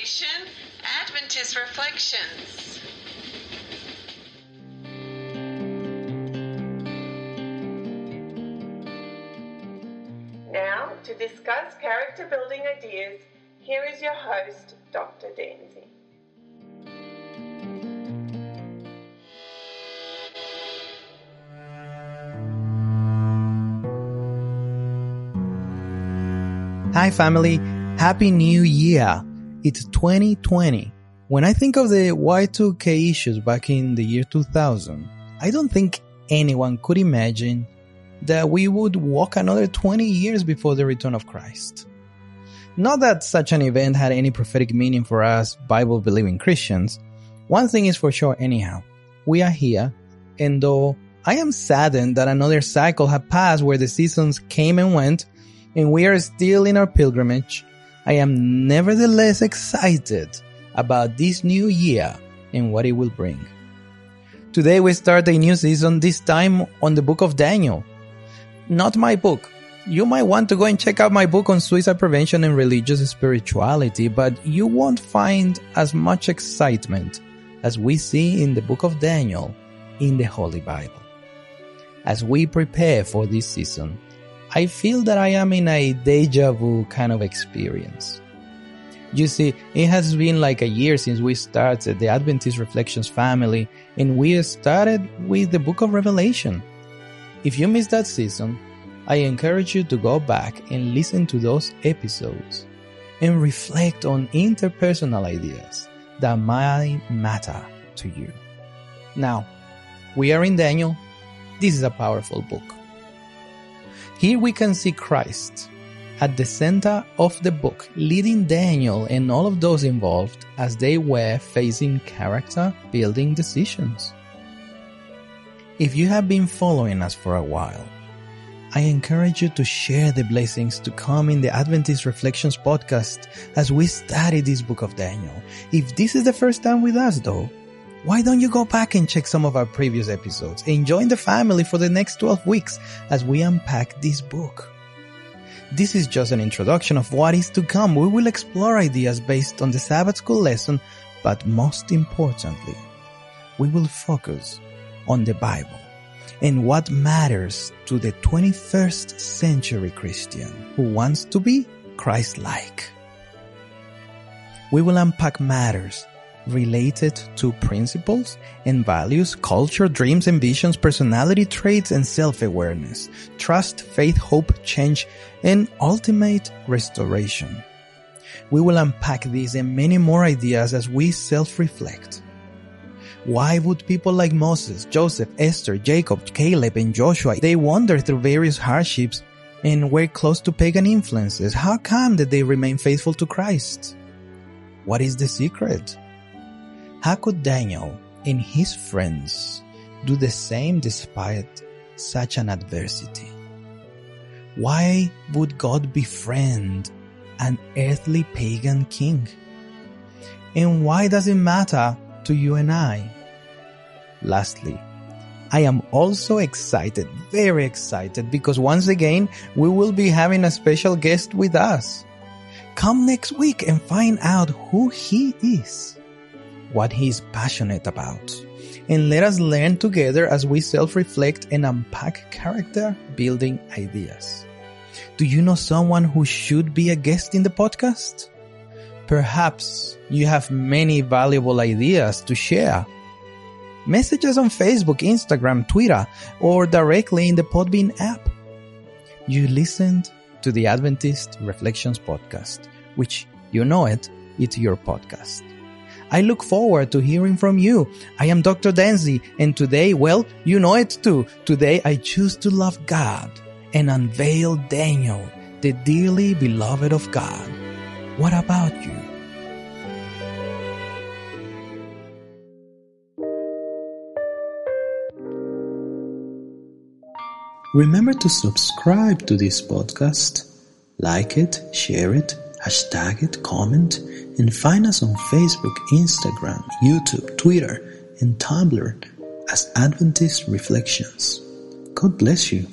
station, Adventist Reflections. Now, to discuss character building ideas, here is your host, Dr. Danzy. Hi, family. Happy New Year. It's 2020. When I think of the Y2K issues back in the year 2000, I don't think anyone could imagine that we would walk another 20 years before the return of Christ. Not that such an event had any prophetic meaning for us Bible believing Christians. One thing is for sure, anyhow. We are here, and though I am saddened that another cycle had passed where the seasons came and went, and we are still in our pilgrimage, I am nevertheless excited about this new year and what it will bring. Today we start a new season, this time on the book of Daniel. Not my book. You might want to go and check out my book on suicide prevention and religious spirituality, but you won't find as much excitement as we see in the book of Daniel in the Holy Bible. As we prepare for this season, I feel that I am in a deja vu kind of experience. You see, it has been like a year since we started the Adventist Reflections family, and we started with the book of Revelation. If you missed that season, I encourage you to go back and listen to those episodes and reflect on interpersonal ideas that might matter to you. Now, we are in Daniel. This is a powerful book. Here we can see Christ at the center of the book, leading Daniel and all of those involved as they were facing character building decisions. If you have been following us for a while, I encourage you to share the blessings to come in the Adventist Reflections podcast as we study this book of Daniel. If this is the first time with us though, why don't you go back and check some of our previous episodes and join the family for the next 12 weeks as we unpack this book? This is just an introduction of what is to come. We will explore ideas based on the Sabbath school lesson, but most importantly, we will focus on the Bible and what matters to the 21st century Christian who wants to be Christ-like. We will unpack matters related to principles and values, culture, dreams, ambitions, personality traits, and self-awareness, trust, faith, hope, change, and ultimate restoration. We will unpack these and many more ideas as we self-reflect. Why would people like Moses, Joseph, Esther, Jacob, Caleb, and Joshua, they wandered through various hardships and were close to pagan influences? How come that they remain faithful to Christ? What is the secret? How could Daniel and his friends do the same despite such an adversity? Why would God befriend an earthly pagan king? And why does it matter to you and I? Lastly, I am also excited, very excited, because once again, we will be having a special guest with us. Come next week and find out who he is what he is passionate about. And let us learn together as we self-reflect and unpack character building ideas. Do you know someone who should be a guest in the podcast? Perhaps you have many valuable ideas to share. Message us on Facebook, Instagram, Twitter, or directly in the Podbean app. You listened to the Adventist Reflections podcast, which you know it, it's your podcast. I look forward to hearing from you. I am Dr. Danzy, and today, well, you know it too. Today I choose to love God and unveil Daniel, the dearly beloved of God. What about you? Remember to subscribe to this podcast, like it, share it, hashtag it, comment, and find us on Facebook, Instagram, YouTube, Twitter, and Tumblr as Adventist Reflections. God bless you.